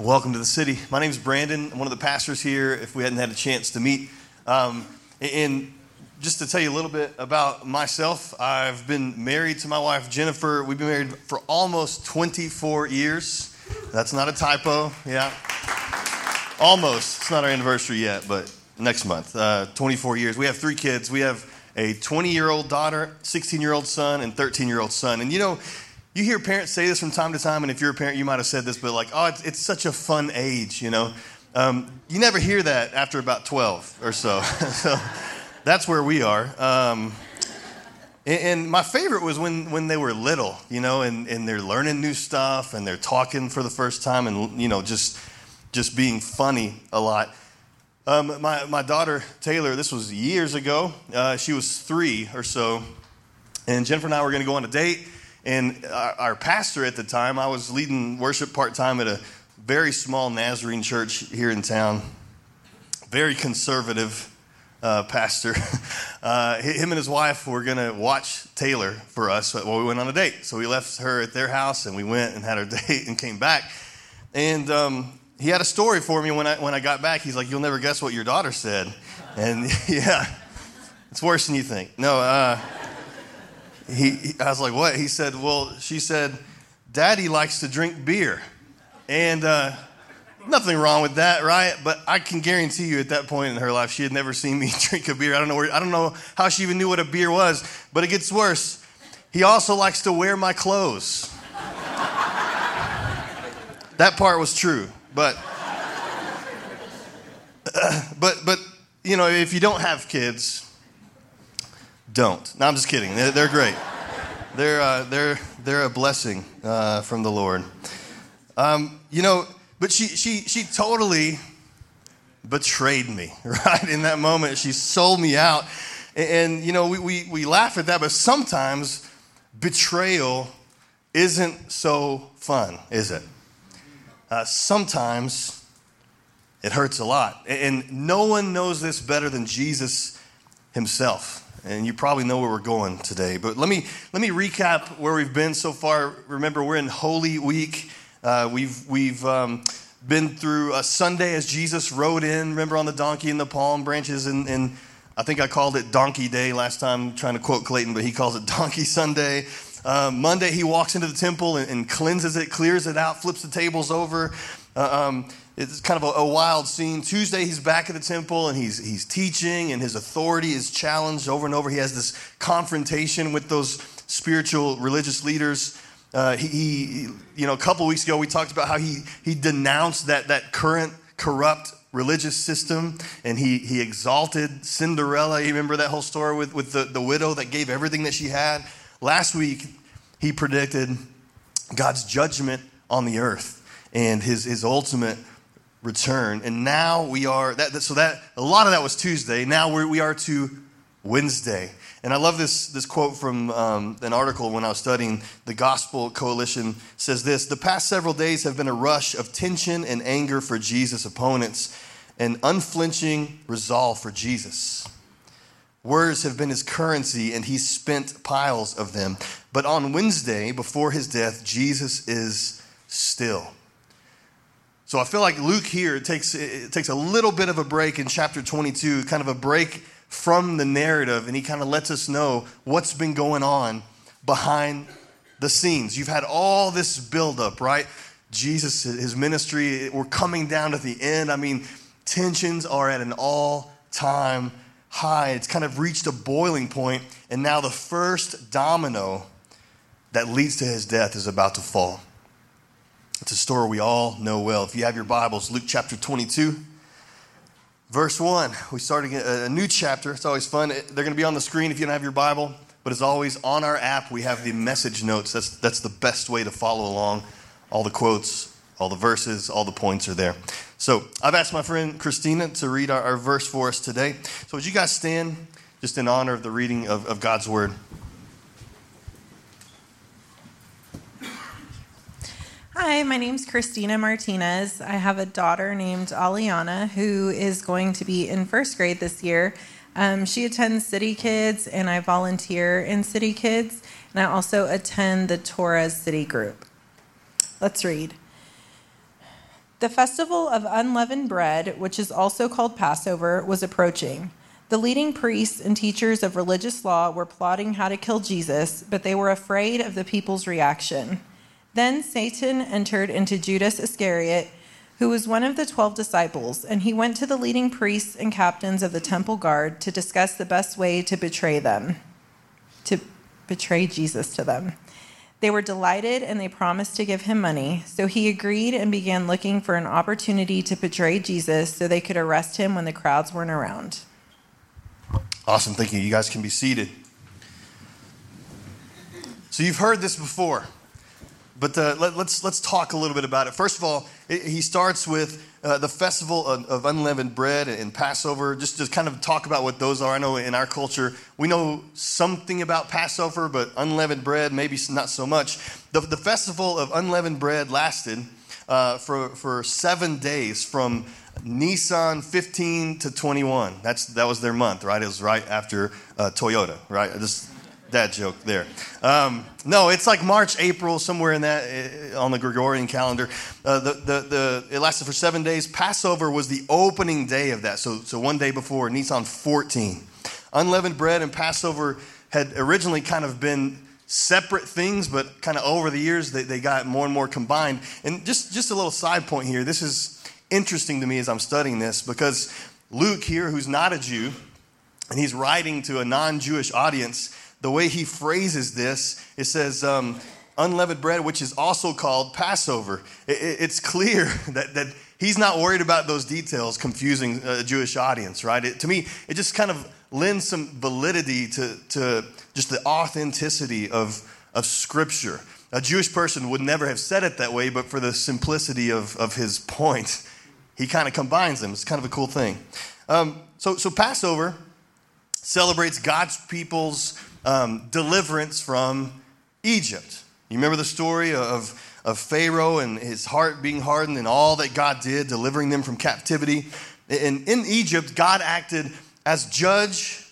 Welcome to the city. My name is Brandon. I'm one of the pastors here. If we hadn't had a chance to meet, um, and just to tell you a little bit about myself, I've been married to my wife Jennifer. We've been married for almost 24 years. That's not a typo. Yeah, almost. It's not our anniversary yet, but next month. Uh, 24 years. We have three kids. We have a 20 year old daughter, 16 year old son, and 13 year old son. And you know, you hear parents say this from time to time, and if you're a parent, you might have said this, but like, oh, it's, it's such a fun age, you know. Um, you never hear that after about 12 or so. so that's where we are. Um, and, my favorite was when, when they were little, you know, and, and they're learning new stuff and they're talking for the first time and, you know, just, just being funny a lot. Um, my, my daughter, Taylor, this was years ago. Uh, she was three or so. And Jennifer and I were going to go on a date and our, our pastor at the time, I was leading worship part time at a very small Nazarene church here in town, very conservative uh, pastor. Uh, him and his wife were going to watch Taylor for us while we went on a date. So we left her at their house and we went and had our date and came back. And um, he had a story for me when I, when I got back. He's like, You'll never guess what your daughter said. And yeah, it's worse than you think. No, uh, he, I was like, what? He said, well, she said, Daddy likes to drink beer. And uh, nothing wrong with that, right? But I can guarantee you at that point in her life, she had never seen me drink a beer. I don't know, where, I don't know how she even knew what a beer was, but it gets worse. He also likes to wear my clothes. that part was true, but. but but you know if you don't have kids don't. No, I'm just kidding. They're, they're great. They're, uh, they're, they're a blessing uh, from the Lord. Um, you know, but she, she, she totally betrayed me, right? In that moment, she sold me out. And, and you know, we, we, we laugh at that, but sometimes betrayal isn't so fun, is it? Uh, sometimes it hurts a lot. And no one knows this better than Jesus himself and you probably know where we're going today. But let me let me recap where we've been so far. Remember, we're in Holy Week. Uh, we've we've um, been through a Sunday as Jesus rode in. Remember on the donkey and the palm branches, and, and I think I called it Donkey Day last time, trying to quote Clayton, but he calls it Donkey Sunday. Um, Monday, he walks into the temple and, and, cleanses it, clears it out, flips the tables over. Uh, um, it's kind of a, a, wild scene. Tuesday, he's back at the temple and he's, he's teaching, and his authority is challenged over and over. He has this confrontation with those spiritual religious leaders. Uh, he, he, you know, a couple weeks ago, we talked about how he, he denounced that, that current corrupt religious system and he, he exalted Cinderella. You remember that whole story with, with the, the widow that gave everything that she had? Last week, he predicted God's judgment on the earth and his, his ultimate return. And now we are, that, so that, a lot of that was Tuesday. Now we're, we are to Wednesday. And I love this, this quote from um, an article when I was studying. The Gospel Coalition says this The past several days have been a rush of tension and anger for Jesus' opponents and unflinching resolve for Jesus. Words have been his currency, and he spent piles of them. But on Wednesday, before his death, Jesus is still. So I feel like Luke here takes, it takes a little bit of a break in chapter 22, kind of a break from the narrative, and he kind of lets us know what's been going on behind the scenes. You've had all this buildup, right? Jesus, his ministry, we're coming down to the end. I mean, tensions are at an all time high. It's kind of reached a boiling point, and now the first domino that leads to his death is about to fall. It's a story we all know well. If you have your Bibles, Luke chapter 22, verse 1. We starting a new chapter. It's always fun. They're going to be on the screen if you don't have your Bible. But as always, on our app, we have the message notes. That's, that's the best way to follow along. All the quotes, all the verses, all the points are there. So I've asked my friend Christina to read our, our verse for us today. So would you guys stand just in honor of the reading of, of God's word? Hi, my name's Christina Martinez. I have a daughter named Aliana who is going to be in first grade this year. Um, she attends City Kids, and I volunteer in City Kids, and I also attend the Torres City Group. Let's read. The festival of unleavened bread, which is also called Passover, was approaching. The leading priests and teachers of religious law were plotting how to kill Jesus, but they were afraid of the people's reaction. Then Satan entered into Judas Iscariot, who was one of the twelve disciples, and he went to the leading priests and captains of the temple guard to discuss the best way to betray them, to betray Jesus to them. They were delighted and they promised to give him money. So he agreed and began looking for an opportunity to betray Jesus so they could arrest him when the crowds weren't around. Awesome. Thank you. You guys can be seated. So you've heard this before. But uh, let, us let's, let's talk a little bit about it. First of all, it, he starts with uh, the festival of, of, unleavened bread and Passover. Just to kind of talk about what those are. I know in our culture we know something about Passover, but unleavened bread maybe not so much. The, the festival of unleavened bread lasted uh, for for seven days from Nissan 15 to 21. That's that was their month, right? It was right after uh, Toyota, right? Just dad joke there. Um, no, it's like March, April, somewhere in that uh, on the Gregorian calendar. Uh, the, the, the, it lasted for seven days. Passover was the opening day of that. So, so one day before, Nisan 14. Unleavened bread and Passover had originally kind of been separate things, but kind of over the years they, they got more and more combined. And just, just a little side point here. This is interesting to me as I'm studying this because Luke here, who's not a Jew, and he's writing to a non Jewish audience, the way he phrases this, it says, um, unleavened bread, which is also called Passover. It, it, it's clear that, that he's not worried about those details confusing a Jewish audience, right? It, to me, it just kind of lends some validity to, to just the authenticity of, of Scripture. A Jewish person would never have said it that way, but for the simplicity of, of his point, he kind of combines them. It's kind of a cool thing. Um, so, so Passover celebrates God's people's um, deliverance from Egypt. You remember the story of, of Pharaoh and his heart being hardened and all that God did, delivering them from captivity. And in Egypt, God acted as judge,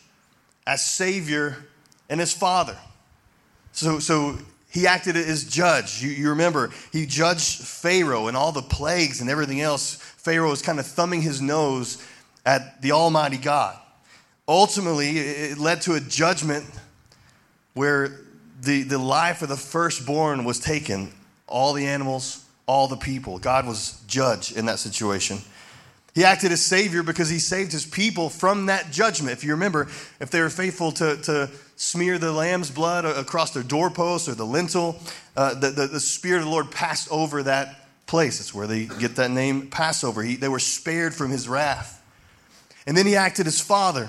as savior, and as father. So, so he acted as judge. You, you remember, he judged Pharaoh and all the plagues and everything else. Pharaoh was kind of thumbing his nose at the Almighty God. Ultimately, it led to a judgment where the, the life of the firstborn was taken, all the animals, all the people. God was judge in that situation. He acted as Savior because he saved his people from that judgment. If you remember, if they were faithful to, to smear the lamb's blood across their doorpost or the lintel, uh, the, the, the, Spirit of the Lord passed over that place. That's where they get that name Passover. He, they were spared from his wrath. And then he acted as Father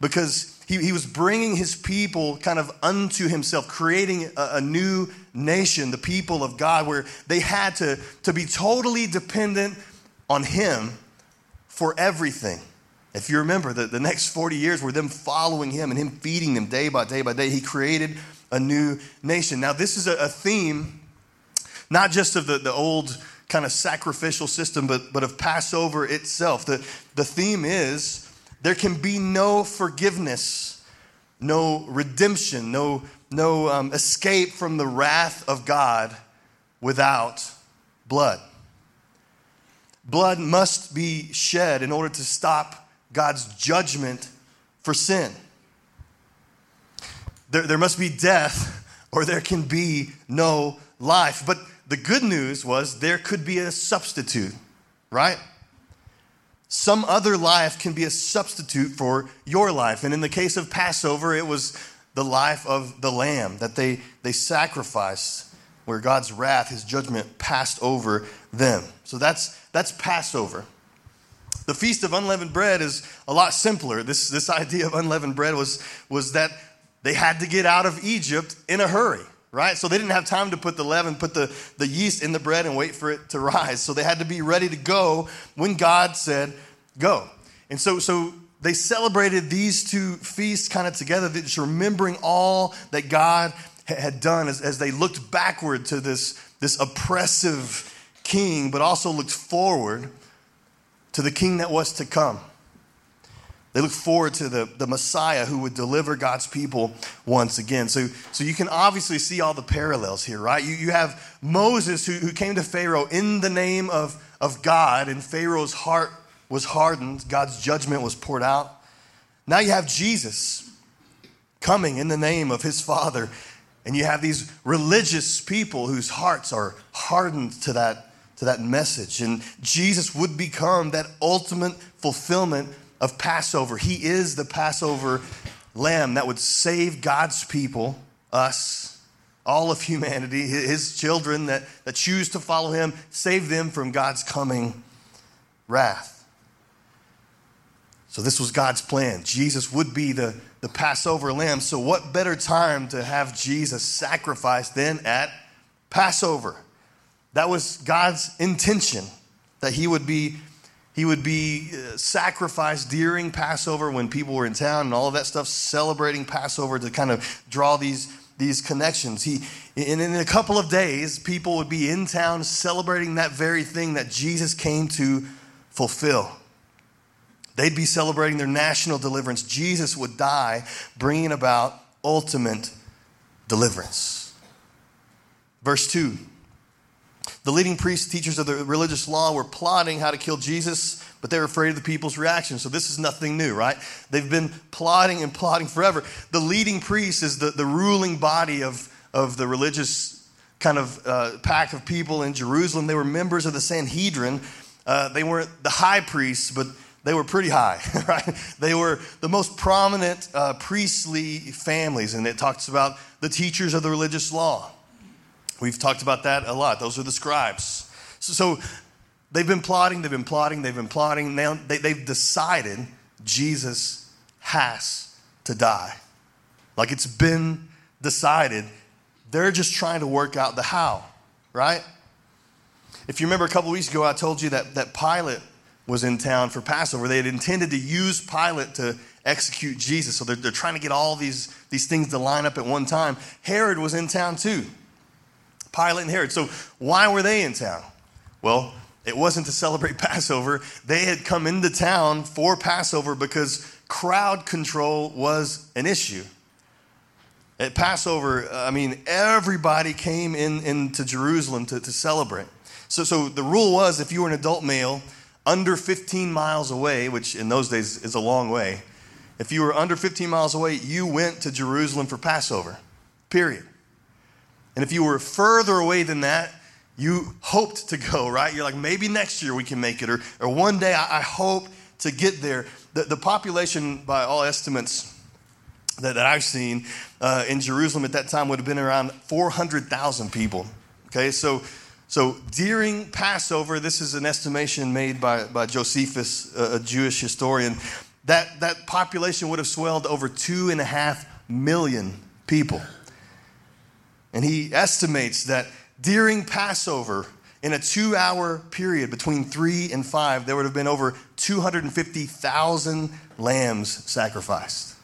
because he, he was bringing his people kind of unto himself, creating a, a new nation, the people of God, where they had to, to be totally dependent on him for everything. If you remember, the, the next 40 years were them following him and him feeding them day by day by day. He created a new nation. Now, this is a, a theme not just of the, the old kind of sacrificial system, but, but of Passover itself. The, the theme is there can be no forgiveness, no redemption, no, no um, escape from the wrath of God without blood. Blood must be shed in order to stop God's judgment for sin. There, there must be death, or there can be no life. But the good news was there could be a substitute, right? Some other life can be a substitute for your life. And in the case of Passover, it was the life of the lamb that they, they sacrificed, where God's wrath, his judgment, passed over them. So that's, that's Passover. The Feast of Unleavened Bread is a lot simpler. This, this idea of unleavened bread was, was that they had to get out of Egypt in a hurry right? So they didn't have time to put the leaven, put the, the yeast in the bread and wait for it to rise. So they had to be ready to go when God said, go. And so, so they celebrated these two feasts kind of together, just remembering all that God had done as, as they looked backward to this, this oppressive king, but also looked forward to the king that was to come. They look forward to the, the Messiah who would deliver God's people once again. So, so you can obviously see all the parallels here, right? You, you have Moses who, who came to Pharaoh in the name of, of God, and Pharaoh's heart was hardened. God's judgment was poured out. Now you have Jesus coming in the name of his Father, and you have these religious people whose hearts are hardened to that, to that message. And Jesus would become that ultimate fulfillment of Passover. He is the Passover lamb that would save God's people, us, all of humanity, his children that, that choose to follow him, save them from God's coming wrath. So, this was God's plan. Jesus would be the, the Passover lamb. So, what better time to have Jesus sacrificed than at Passover? That was God's intention that he would be he would be uh, sacrificed during Passover when people were in town and all of that stuff, celebrating Passover to kind of draw these, these connections. He, and in a couple of days, people would be in town celebrating that very thing that Jesus came to fulfill. They'd be celebrating their national deliverance. Jesus would die, bringing about ultimate deliverance. Verse 2 The leading priests, teachers of the religious law, were plotting how to kill Jesus, but they were afraid of the people's reaction. So this is nothing new, right? They've been plotting and plotting forever. The leading priest is the, the ruling body of, of the religious kind of uh, pack of people in Jerusalem. They were members of the Sanhedrin. Uh, they weren't the high priests, but they were pretty high, right? They were the most prominent uh, priestly families, and it talks about the teachers of the religious law. We've talked about that a lot. Those are the scribes. So, so they've been plotting, they've been plotting, they've been plotting. Now they, they've decided Jesus has to die. Like it's been decided. They're just trying to work out the how, right? If you remember a couple weeks ago, I told you that, that Pilate was in town for Passover. They had intended to use Pilate to execute Jesus. So they're, they're trying to get all these, these things to line up at one time. Herod was in town too. Pilate and Herod. So why were they in town? Well, it wasn't to celebrate Passover. They had come into town for Passover because crowd control was an issue. At Passover, uh, I mean, everybody came in, into Jerusalem to, to celebrate. So, so the rule was if you were an adult male, under 15 miles away, which in those days is a long way, if you were under 15 miles away, you went to Jerusalem for Passover, period. And if you were further away than that, you hoped to go, right? You're like, maybe next year we can make it, or, or one day I, I hope to get there. The, the population, by all estimates that, that I've seen uh, in Jerusalem at that time, would have been around 400,000 people. Okay, so so during Passover, this is an estimation made by, by Josephus, a Jewish historian, that, that population would have swelled over two and a half million people. And he estimates that during Passover, in a two hour period between three and five, there would have been over 250,000 lambs sacrificed.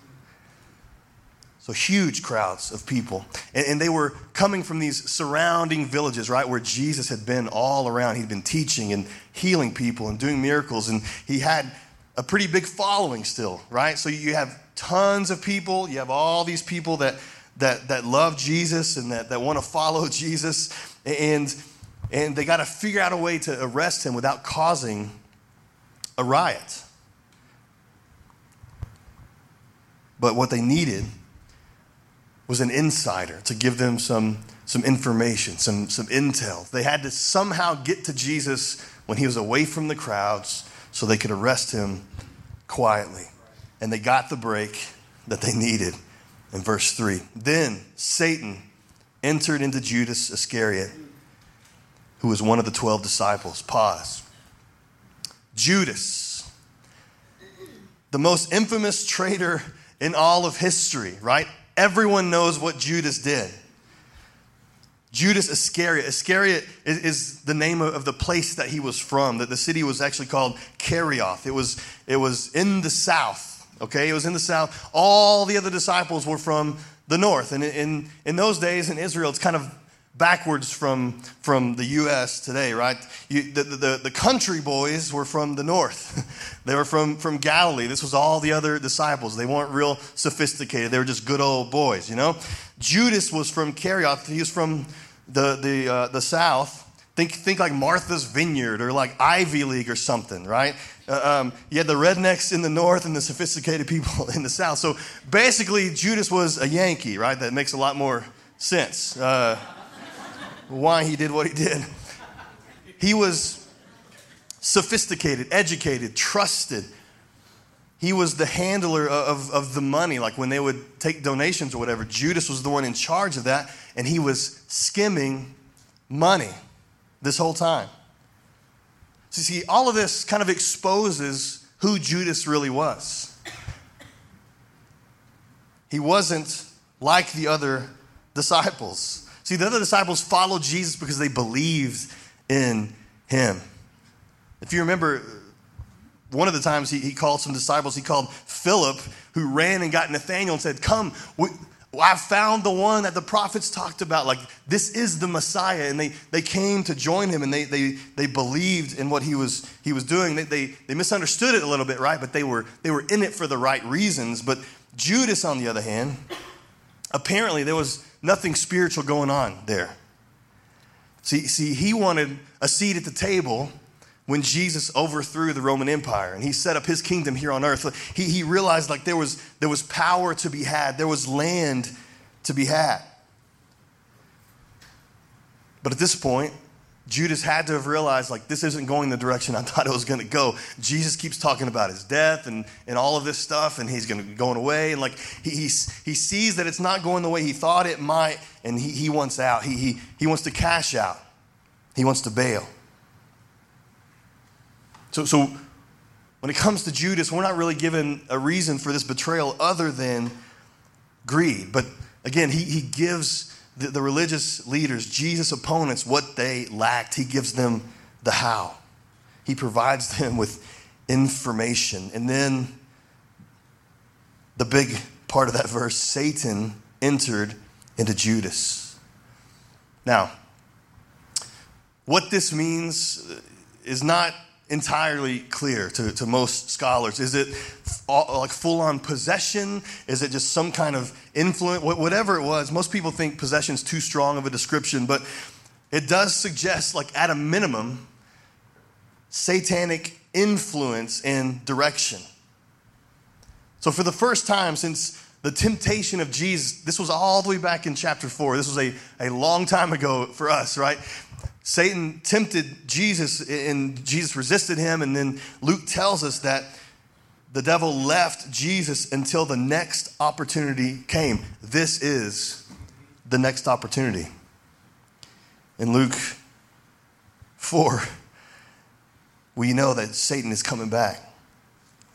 So huge crowds of people. And, and, they were coming from these surrounding villages, right, where Jesus had been all around. He'd been teaching and healing people and doing miracles. And he had a pretty big following still, right? So you have tons of people. You have all these people that, that, that love Jesus and that, that want to follow Jesus. And, and they got to figure out a way to arrest him without causing a riot. But what they needed was an insider to give them some, some information, some, some intel. They had to somehow get to Jesus when he was away from the crowds so they could arrest him quietly. And they got the break that they needed in verse 3. Then Satan entered into Judas Iscariot, who was one of the 12 disciples. Pause. Judas, the most infamous traitor in all of history, right? Everyone knows what Judas did. Judas Iscariot. Iscariot is, is, the name of, the place that he was from. That the city was actually called Kerioth. It was, it was in the south. Okay, it was in the south. All the other disciples were from the north. And in, in those days in Israel, it's kind of backwards from, from the U.S. today, right? You, the, the, the country boys were from the north. they were from, from Galilee. This was all the other disciples. They weren't real sophisticated. They were just good old boys, you know? Judas was from Kerioth. He was from the, the, uh, the south. Think, think like Martha's Vineyard or like Ivy League or something, right? Uh, um, you had the rednecks in the north and the sophisticated people in the south. So basically, Judas was a Yankee, right? That makes a lot more sense. Uh, why he did what he did. He was sophisticated, educated, trusted. He was the handler of, of the money, like when they would take donations or whatever. Judas was the one in charge of that, and he was skimming money this whole time. So, see, all of this kind of exposes who Judas really was. He wasn't like the other disciples. See, the other disciples followed Jesus because they believed in him. If you remember, one of the times he, he called some disciples, he called Philip, who ran and got Nathanael and said, Come, we, I found the one that the prophets talked about. Like, this is the Messiah. And they, they came to join him and they, they, they believed in what he was, he was doing. They, they, they misunderstood it a little bit, right? But they were, they were in it for the right reasons. But Judas, on the other hand, apparently there was nothing spiritual going on there. See, see, he wanted a seat at the table when Jesus overthrew the Roman Empire and he set up his kingdom here on earth, he, he realized like there was, there was power to be had, there was land to be had. But at this point, Judas had to have realized like this isn't going the direction I thought it was going to go. Jesus keeps talking about his death and, and all of this stuff, and he's going to be going away. And like he, he, he sees that it's not going the way he thought it might, and he, he wants out. He, he, he wants to cash out, he wants to bail. So, so when it comes to Judas, we're not really given a reason for this betrayal other than greed. But again, he, he gives the, the religious leaders, Jesus' opponents, what they lacked. He gives them the how. He provides them with information. And then the big part of that verse Satan entered into Judas. Now, what this means is not entirely clear to, to most scholars. Is it all, like full on possession? Is it just some kind of influence? Whatever it was, most people think possession is too strong of a description, but it does suggest, like at a minimum, satanic influence and direction. So, for the first time since the temptation of Jesus, this was all the way back in chapter 4. This was a, a long time ago for us, right? Satan tempted Jesus and Jesus resisted him. And then Luke tells us that the devil left Jesus until the next opportunity came. This is the next opportunity. In Luke 4, we know that Satan is coming back.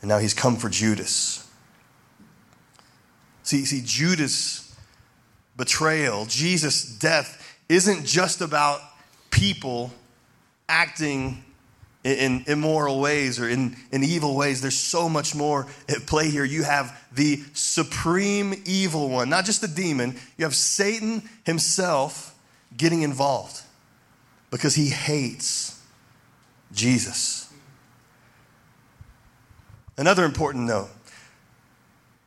And now he's come for Judas. See, see, Judas' betrayal, Jesus' death, isn't just about people acting in immoral ways or in, in evil ways. There's so much more at play here. You have the supreme evil one, not just the demon, you have Satan himself getting involved because he hates Jesus. Another important note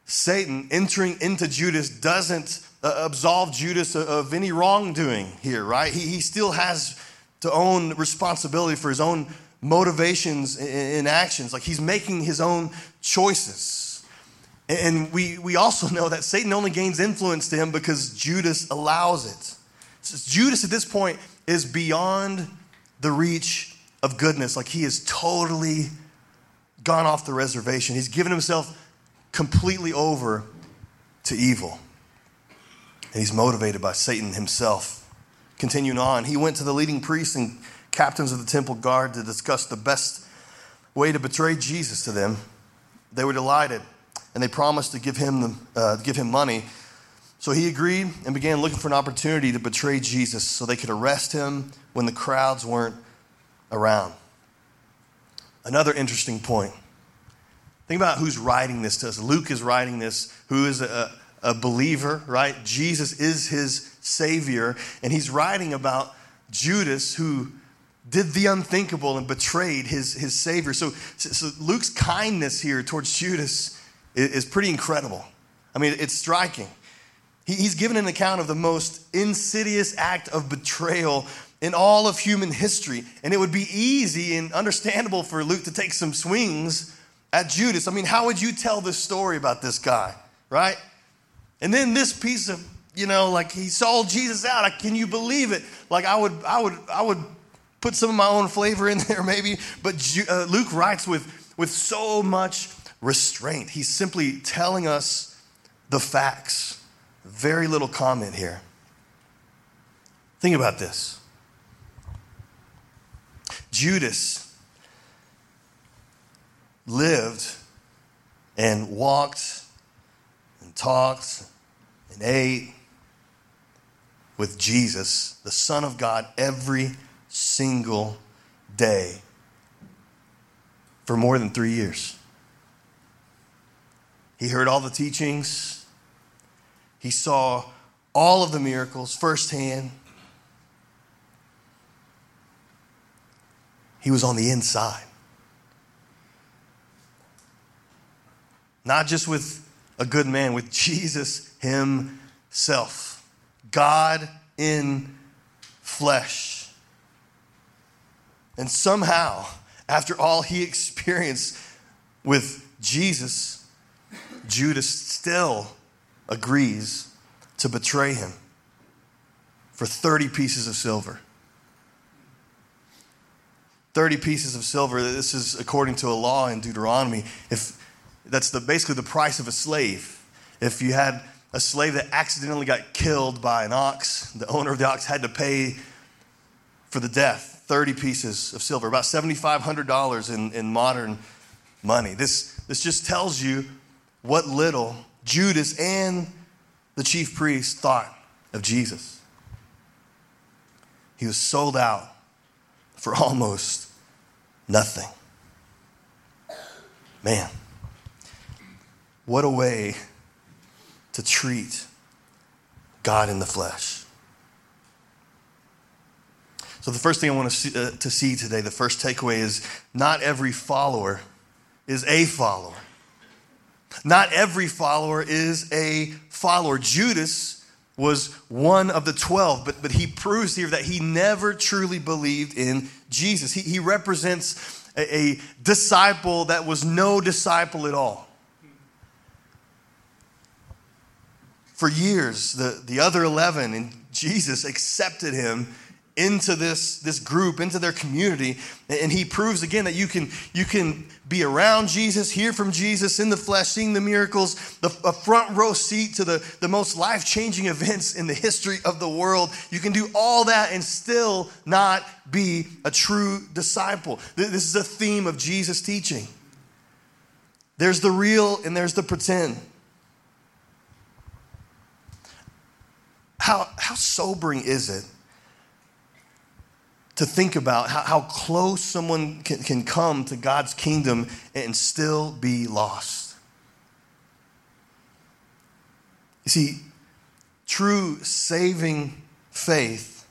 Satan entering into Judas doesn't uh, absolve Judas of any wrongdoing here, right? He, he still has to own responsibility for his own motivations and actions. Like he's making his own choices. And we, we also know that Satan only gains influence to him because Judas allows it. So Judas at this point is beyond the reach of goodness. Like he is totally gone off the reservation. He's given himself completely over to evil. And he's motivated by Satan himself. Continuing on, he went to the leading priests and captains of the temple guard to discuss the best way to betray Jesus to them. They were delighted, and they promised to give him, the, uh, give him money. So he agreed and began looking for an opportunity to betray Jesus so they could arrest him when the crowds weren't around. Another interesting point. Think about who's writing this to us. Luke is writing this, who is a, a believer, right? Jesus is his Savior. And he's writing about Judas who did the unthinkable and betrayed his, his Savior. So, so Luke's kindness here towards Judas is, is pretty incredible. I mean, it's striking. He, he's given an account of the most insidious act of betrayal in all of human history. And it would be easy and understandable for Luke to take some swings at Judas. I mean, how would you tell this story about this guy, right? And then this piece of, you know, like he sold Jesus out. Can you believe it? Like I would, I would, I would put some of my own flavor in there maybe. But uh, Luke writes with, with so much restraint. He's simply telling us the facts. Very little comment here. Think about this. Judas lived and walked talked and ate with Jesus, the Son of God, every single day for more than three years. He heard all the teachings, he saw all of the miracles firsthand. He was on the inside. Not just with a good man, with Jesus himself. God in flesh. And somehow, after all he experienced with Jesus, Judas still agrees to betray him for 30 pieces of silver. 30 pieces of silver. This is according to a law in Deuteronomy. If that's the, basically the price of a slave. If you had a slave that accidentally got killed by an ox, the owner of the ox had to pay for the death 30 pieces of silver, about $7,500 in, in modern money. This, this just tells you what little Judas and the chief priest thought of Jesus. He was sold out for almost nothing. Man, what a way to treat God in the flesh. So, the first thing I want to see, uh, to see today, the first takeaway is not every follower is a follower. Not every follower is a follower. Judas was one of the 12, but, but he proves here that he never truly believed in Jesus. He, he represents a, a disciple that was no disciple at all. For years, the, the other 11 and Jesus accepted him into this, this group, into their community. And he proves again that you can, you can be around Jesus, hear from Jesus in the flesh, seeing the miracles, the, a front row seat to the, the most life changing events in the history of the world. You can do all that and still not be a true disciple. This is a theme of Jesus' teaching. There's the real and there's the pretend. How, how sobering is it to think about how, how close someone can, can come to God's kingdom and still be lost. You see, true saving faith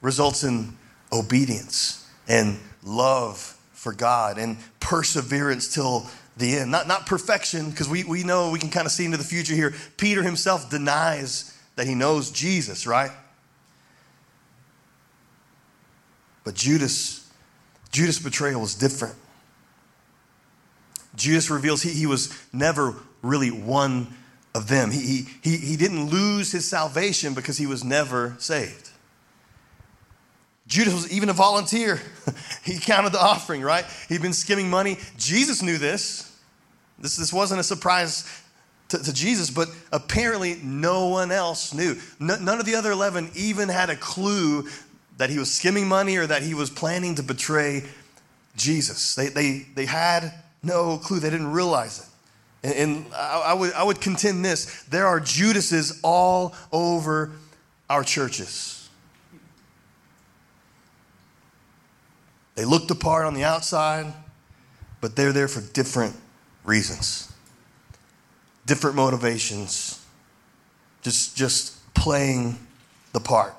results in obedience and love for God and perseverance till the end. Not, not perfection, because we, we know we can kind of see into the future here. Peter himself denies that he knows Jesus, right? But Judas, Judas' betrayal was different. Judas reveals he, he was never really one of them. He, he, he didn't lose his salvation because he was never saved. Judas was even a volunteer. he counted the offering, right? He'd been skimming money. Jesus knew this. This, this wasn't a surprise to, to Jesus, but apparently no one else knew. none of the other 11 even had a clue that he was skimming money or that he was planning to betray Jesus. They, they, they had no clue, they didn't realize it. And, and I, I, would, I would contend this there are Judases all over our churches. They look the part on the outside, but they're there for different reasons, different motivations, just, just playing the part.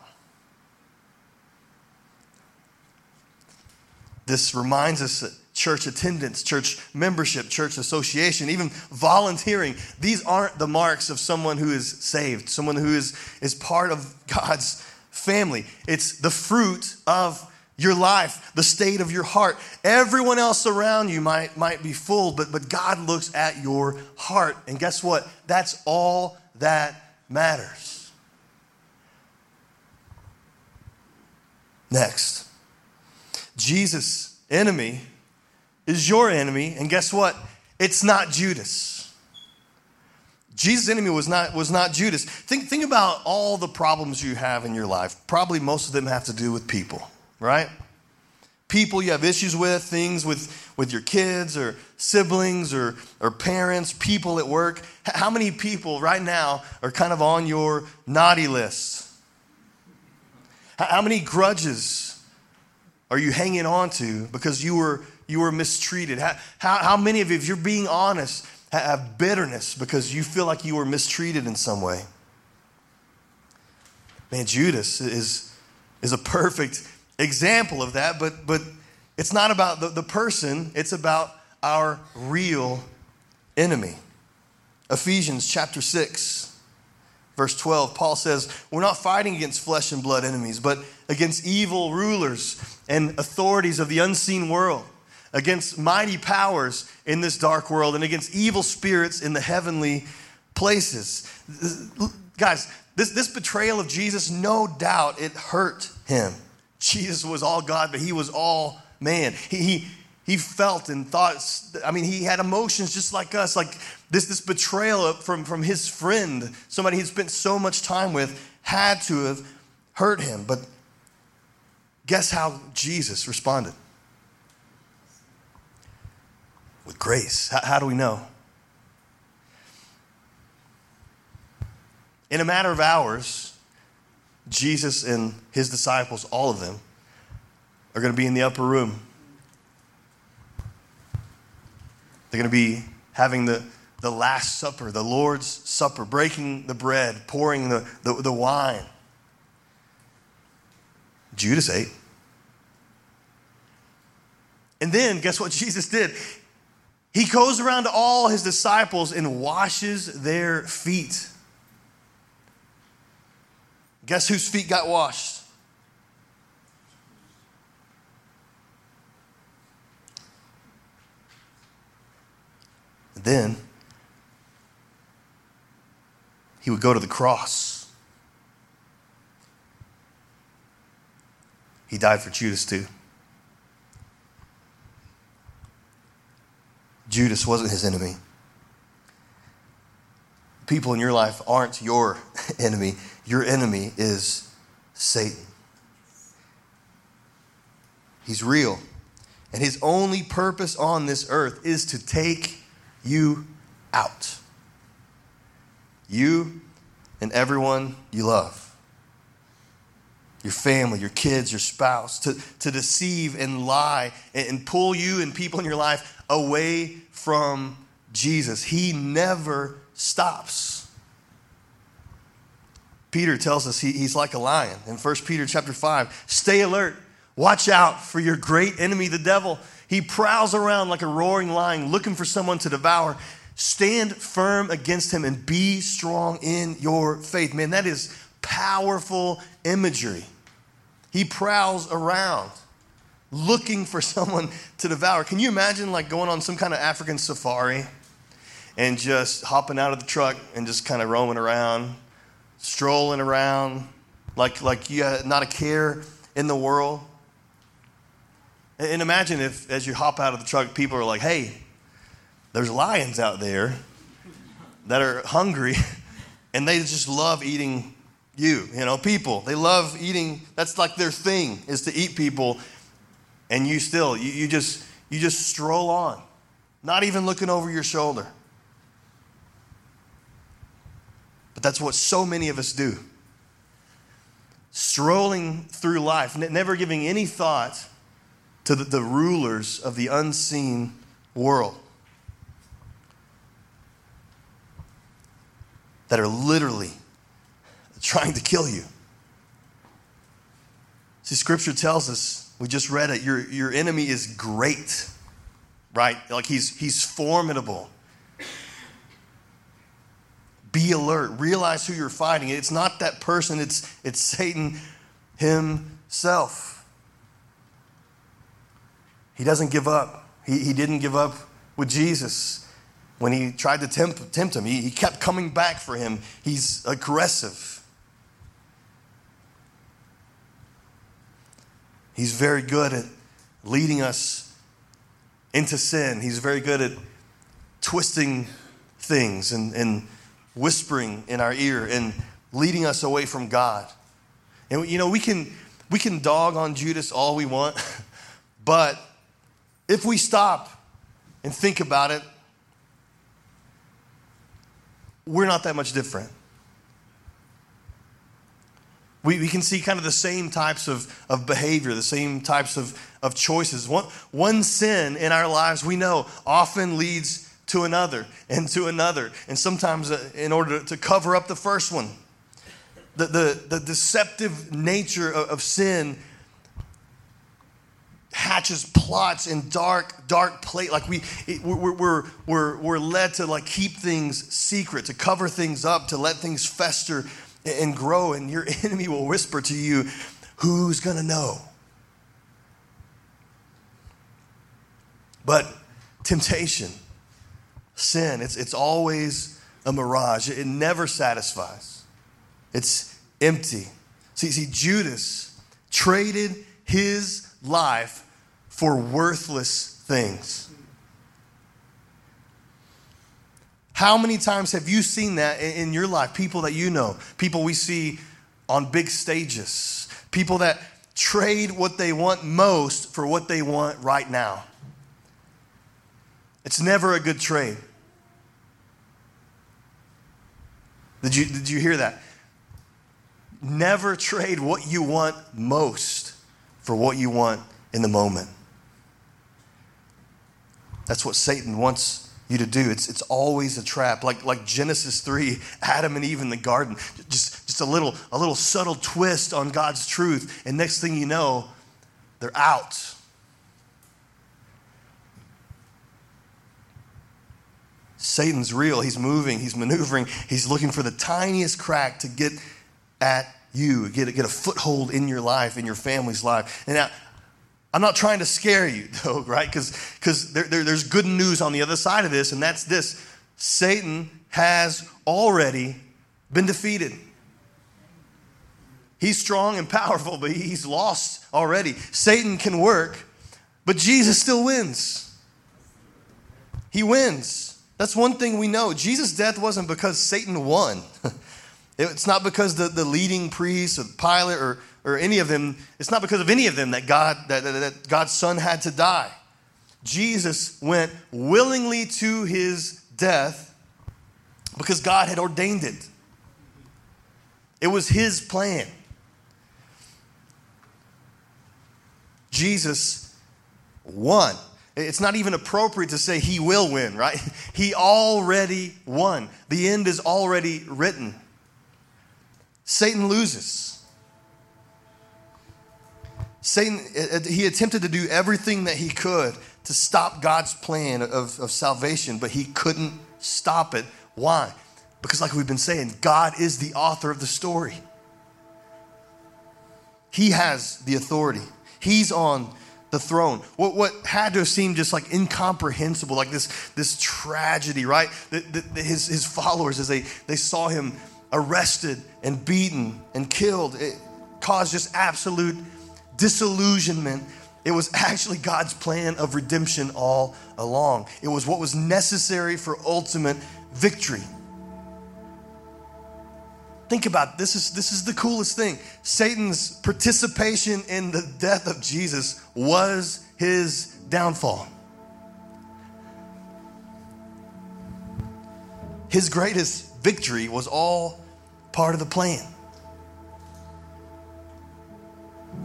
This reminds us that church attendance, church membership, church association, even volunteering, these aren't the marks of someone who is saved, someone who is, is part of God's family. It's the fruit of your life, the state of your heart. Everyone else around you might, might be full, but, but God looks at your heart. And guess what? That's all that matters. Next, Jesus' enemy is your enemy. And guess what? It's not Judas. Jesus' enemy was not, was not Judas. Think, think about all the problems you have in your life. Probably most of them have to do with people right? People you have issues with, things with, with your kids or siblings or, or parents, people at work. How many people right now are kind of on your naughty list? How many grudges are you hanging on to because you were, you were mistreated? How, how, how many of you, if you're being honest, have bitterness because you feel like you were mistreated in some way? Man, Judas is, is a perfect example of that, but, but it's not about the, the person, it's about our real enemy. Ephesians chapter 6, verse 12, Paul says, We're not fighting against flesh and blood enemies, but against evil rulers and authorities of the unseen world, against mighty powers in this dark world, and against evil spirits in the heavenly places. Guys, this, this betrayal of Jesus, no doubt it hurt him. Jesus was all God, but he was all man. He, he, he felt and thought, I mean, he had emotions just like us, like this, this betrayal from, from his friend, somebody he'd spent so much time with, had to have hurt him. But guess how Jesus responded? With grace. How, how do we know? In a matter of hours, Jesus and his disciples, all of them, are going to be in the upper room. They're going to be having the, the Last Supper, the Lord's Supper, breaking the bread, pouring the, the, the wine. Judas ate. And then, guess what Jesus did? He goes around to all his disciples and washes their feet. Guess whose feet got washed? then he would go to the cross. He died for Judas too. Judas wasn't his enemy. People in your life aren't your enemy. Your enemy is Satan. He's real. And his only purpose on this earth is to take you out. You and everyone you love. Your family, your kids, your spouse, to, to deceive and lie and, and pull you and people in your life away from Jesus. He never stops. Peter tells us he, he's like a lion in 1 Peter chapter 5. Stay alert. Watch out for your great enemy, the devil. He prowls around like a roaring lion looking for someone to devour. Stand firm against him and be strong in your faith. Man, that is powerful imagery. He prowls around looking for someone to devour. Can you imagine like going on some kind of African safari and just hopping out of the truck and just kind of roaming around, strolling around like, like you had not a care in the world. And imagine if, as you hop out of the truck, people are like, hey, there's lions out there that are hungry and they just love eating you, you know, people. They love eating, that's like their thing, is to eat people. And you still, you, you just, you just stroll on, not even looking over your shoulder. But that's what so many of us do. Strolling through life, never giving any thought to the, the rulers of the unseen world that are literally trying to kill you. See, scripture tells us, we just read it, your, your enemy is great, right? Like he's, he's formidable. Be alert. Realize who you're fighting. It's not that person, it's, it's Satan himself. He doesn't give up. He, he didn't give up with Jesus when he tried to tempt, tempt him. He, he kept coming back for him. He's aggressive. He's very good at leading us into sin. He's very good at twisting things and, and whispering in our ear and leading us away from God. And you know, we can we can dog on Judas all we want, but if we stop and think about it, we're not that much different. We, we can see kind of the same types of, of behavior, the same types of, of choices. One, one sin in our lives we know often leads to another and to another. And sometimes, uh, in order to cover up the first one, the, the, the deceptive nature of, of sin hatches plots in dark, dark place. Like we, it, we're, we're, we're, we're led to like keep things secret, to cover things up, to let things fester and grow. And your enemy will whisper to you, who's going to know? But temptation, sin, it's, it's always a mirage. It never satisfies. It's empty. See, see, Judas traded his life for worthless things. How many times have you seen that in your life? People that you know, people we see on big stages, people that trade what they want most for what they want right now. It's never a good trade. Did you, did you hear that? Never trade what you want most for what you want in the moment. That's what Satan wants you to do. It's, it's always a trap. Like, like Genesis 3, Adam and Eve in the garden. Just, just a, little, a little subtle twist on God's truth. And next thing you know, they're out. Satan's real. He's moving, he's maneuvering, he's looking for the tiniest crack to get at you, get, get a foothold in your life, in your family's life. And now, I'm not trying to scare you, though, right? Because there, there, there's good news on the other side of this, and that's this Satan has already been defeated. He's strong and powerful, but he's lost already. Satan can work, but Jesus still wins. He wins. That's one thing we know. Jesus' death wasn't because Satan won. It's not because the, the leading priests or Pilate or, or any of them, it's not because of any of them that, God, that, that, that God's son had to die. Jesus went willingly to his death because God had ordained it. It was his plan. Jesus won. It's not even appropriate to say he will win, right? He already won. The end is already written. Satan loses. Satan, uh, uh, he attempted to do everything that he could to stop God's plan of, of salvation, but he couldn't stop it. Why? Because, like we've been saying, God is the author of the story. He has the authority, He's on the throne. What, what had to have seemed just like incomprehensible, like this, this tragedy, right? The, the, his, his followers, as they, they saw him arrested and beaten and killed. It caused just absolute disillusionment. It was actually God's plan of redemption all along. It was what was necessary for ultimate victory. Think about it. this is this is the coolest thing. Satan's participation in the death of Jesus was his downfall. His greatest victory was all part of the plan.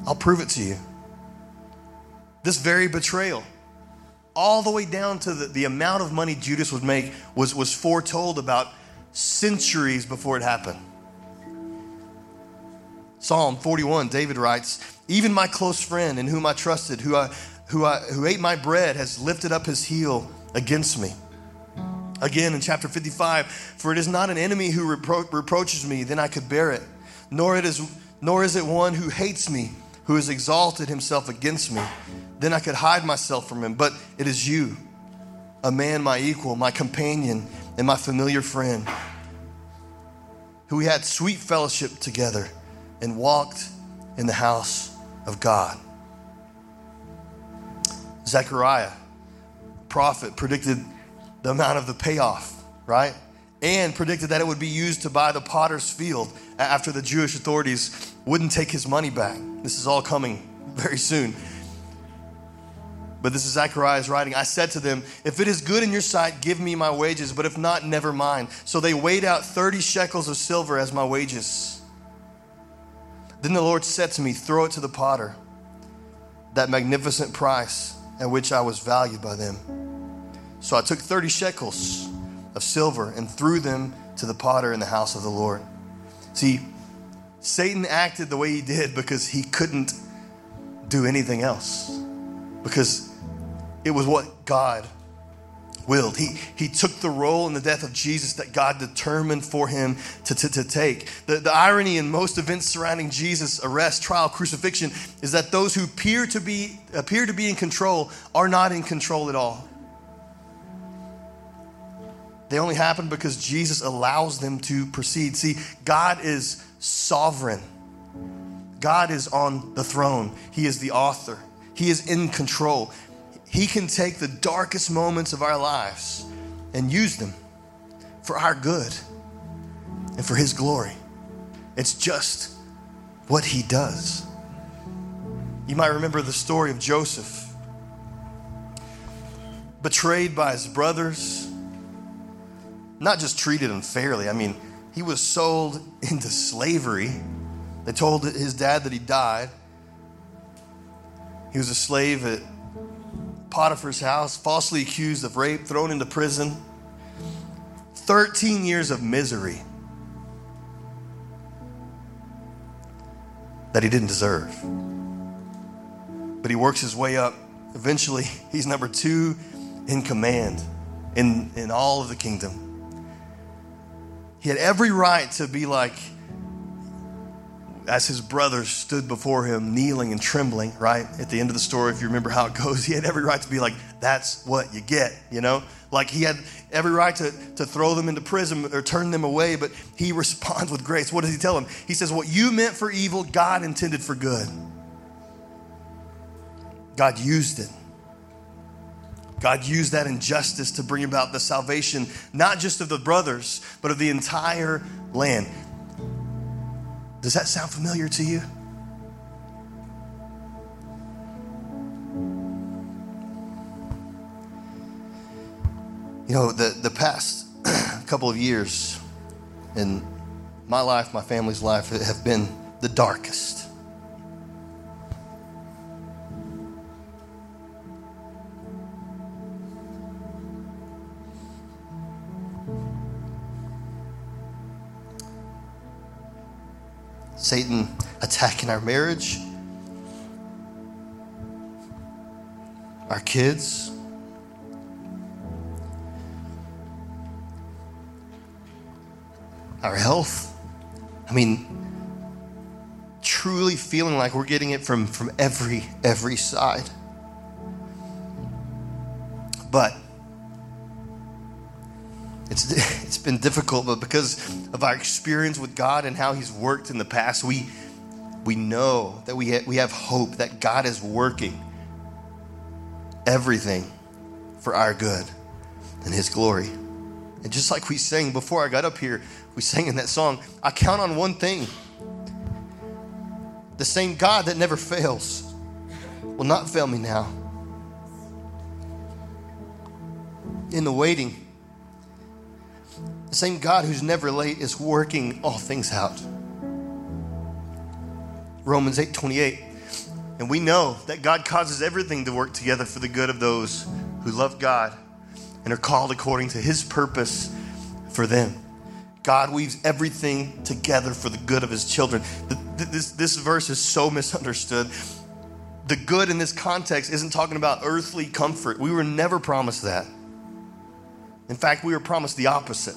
I'll prove it to you. This very betrayal, all the way down to the, the amount of money Judas would make, was, was foretold about centuries before it happened. Psalm 41, David writes, Even my close friend in whom I trusted, who, I, who, I, who ate my bread, has lifted up his heel against me. Again in chapter 55, for it is not an enemy who repro- reproaches me, then I could bear it, nor it is nor is it one who hates me, who has exalted himself against me. Then I could hide myself from him. But it is you, a man my equal, my companion, and my familiar friend, who we had sweet fellowship together and walked in the house of God. Zechariah, prophet, predicted the amount of the payoff, right? And predicted that it would be used to buy the potter's field after the Jewish authorities wouldn't take his money back. This is all coming very soon. But this is Zechariah's writing. I said to them, If it is good in your sight, give me my wages, but if not, never mind. So they weighed out 30 shekels of silver as my wages. Then the Lord said to me, Throw it to the potter, that magnificent price at which I was valued by them. So I took 30 shekels of silver and threw them to the potter in the house of the Lord. See, Satan acted the way he did because he couldn't do anything else. Because it was what God willed. He, he took the role in the death of Jesus that God determined for him to, to, to take. The, the irony in most events surrounding Jesus' arrest, trial, crucifixion is that those who appear to be, appear to be in control are not in control at all. They only happen because Jesus allows them to proceed. See, God is sovereign. God is on the throne. He is the author. He is in control. He can take the darkest moments of our lives and use them for our good and for His glory. It's just what He does. You might remember the story of Joseph, betrayed by his brothers, not just treated unfairly. I mean, he was sold into slavery. They told his dad that he died. He was a slave at Potiphar's house, falsely accused of rape, thrown into prison. 13 years of misery that he didn't deserve. But he works his way up. Eventually, he's number two in command in, in all of the kingdom. He had every right to be like, as his brothers stood before him, kneeling and trembling, right? At the end of the story, if you remember how it goes, he had every right to be like, that's what you get, you know? Like he had every right to, to throw them into prison or turn them away, but he responds with grace. What does he tell them? He says, What you meant for evil, God intended for good. God used it. God used that injustice to bring about the salvation, not just of the brothers, but of the entire land. Does that sound familiar to you? You know, the, the past couple of years in my life, my family's life, have been the darkest. Satan attacking our marriage, our kids. Our health. I mean, truly feeling like we're getting it from, from every every side. But it's, it's been difficult, but because of our experience with God and how He's worked in the past, we, we know that we, ha- we have hope that God is working everything for our good and His glory. And just like we sang before I got up here, we sang in that song, I count on one thing the same God that never fails will not fail me now. In the waiting, the same God who's never late is working all things out. Romans 8 28. And we know that God causes everything to work together for the good of those who love God and are called according to his purpose for them. God weaves everything together for the good of his children. This, this verse is so misunderstood. The good in this context isn't talking about earthly comfort. We were never promised that. In fact, we were promised the opposite.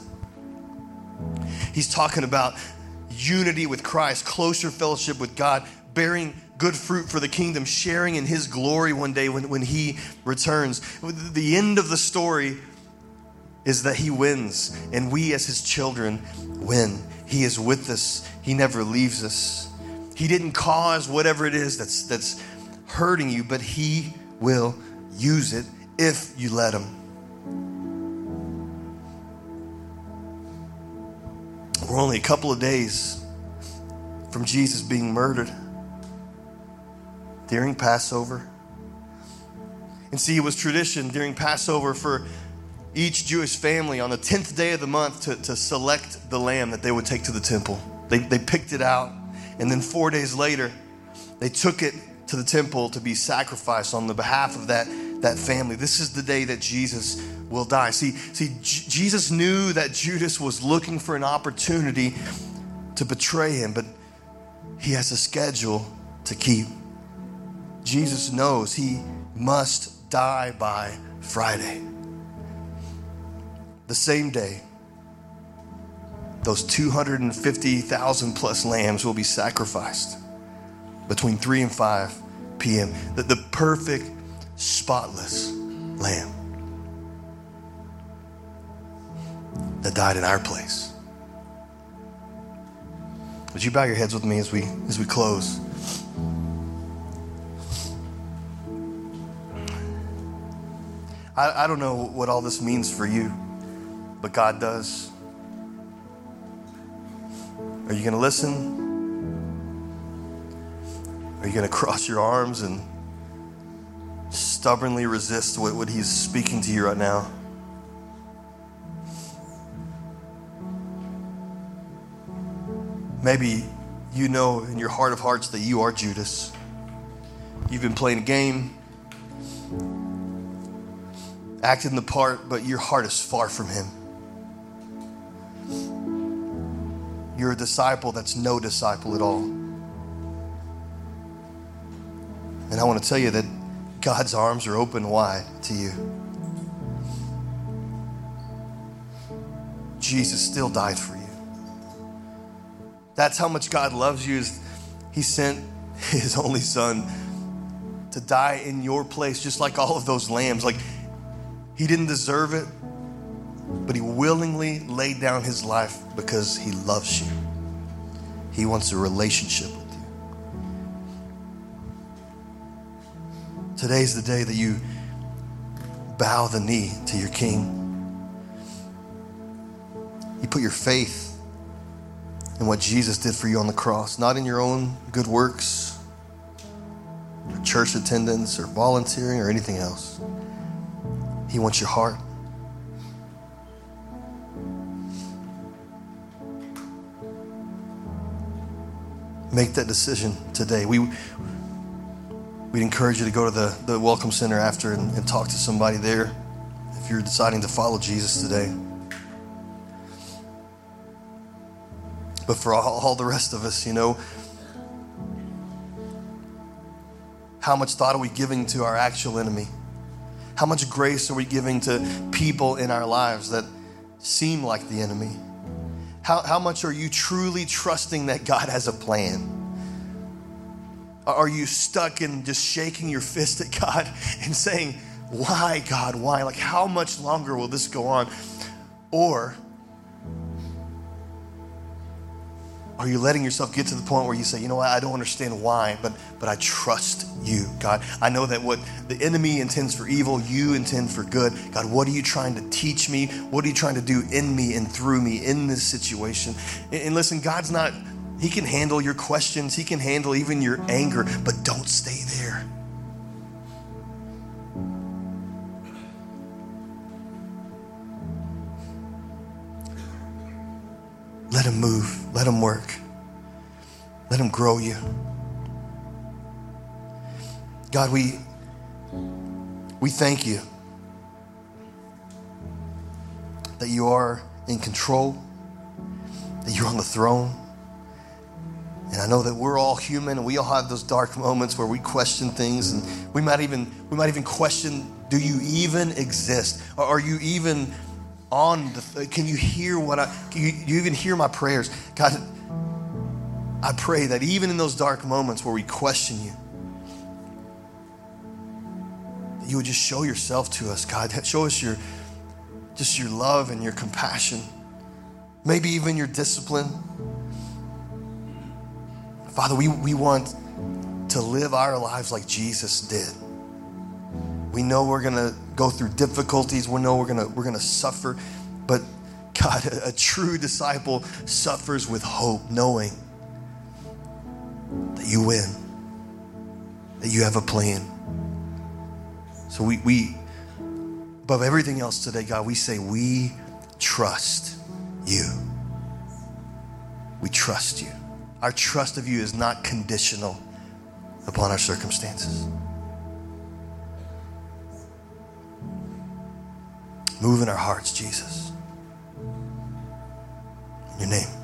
He's talking about, unity with Christ, closer fellowship with God, bearing good fruit for the kingdom, sharing in his glory one day when, when he returns. The end of the story is that he wins, and we as his children win. He is with us, he never leaves us. He didn't cause whatever it is that's, that's hurting you, but he will use it if you let him. We're only a couple of days from Jesus being murdered during Passover. And see, it was tradition during Passover for each Jewish family on the 10th day of the month to, to select the lamb that they would take to the temple. They, they picked it out, and then four days later, they took it to the temple to be sacrificed on the behalf of that, that family. This is the day that Jesus will die. See, see, J- Jesus knew that Judas was looking for an opportunity to betray him, but he has a schedule to keep. Jesus knows he must die by Friday. The same day, those 250,000 plus lambs will be sacrificed between 3 and 5 p.m. The, the perfect, spotless lamb that died in our place. Would you bow your heads with me as we as we close? I, I don't know what all this means for you, but God does. Are you going to listen? Are you going to cross your arms and stubbornly resist what, what He's speaking to you right now? Maybe you know in your heart of hearts that you are Judas. You've been playing a game, acting the part, but your heart is far from Him. You're a disciple that's no disciple at all. And I want to tell you that God's arms are open wide to you. Jesus still died for you. That's how much God loves you. Is he sent his only son to die in your place, just like all of those lambs. Like he didn't deserve it, but he willingly laid down his life because he loves you. He wants a relationship with you. Today's the day that you bow the knee to your king. You put your faith in what Jesus did for you on the cross, not in your own good works, or church attendance, or volunteering, or anything else. He wants your heart. Make that decision today. We, we'd encourage you to go to the, the Welcome Center after and, and talk to somebody there if you're deciding to follow Jesus today. But for all, all the rest of us, you know, how much thought are we giving to our actual enemy? How much grace are we giving to people in our lives that seem like the enemy? How, how much are you truly trusting that God has a plan? Are you stuck in just shaking your fist at God and saying, Why, God, why? Like, how much longer will this go on? Or Are you letting yourself get to the point where you say, you know what, I don't understand why, but but I trust you, God. I know that what the enemy intends for evil, you intend for good. God, what are you trying to teach me? What are you trying to do in me and through me in this situation? And, and listen, God's not, He can handle your questions, He can handle even your anger, but don't stay there. Let him move. Let him work. Let him grow you. God, we we thank you that you are in control, that you're on the throne. And I know that we're all human and we all have those dark moments where we question things and we might even we might even question do you even exist? Are you even on the, can you hear what I, can you, you even hear my prayers? God, I pray that even in those dark moments where we question you, that you would just show yourself to us, God. Show us your just your love and your compassion. Maybe even your discipline. Father, we, we want to live our lives like Jesus did. We know we're gonna go through difficulties. We know we're gonna we're gonna suffer, but God, a, a true disciple suffers with hope, knowing that you win, that you have a plan. So we, we above everything else today, God, we say we trust you. We trust you. Our trust of you is not conditional upon our circumstances. Move in our hearts, Jesus. In your name.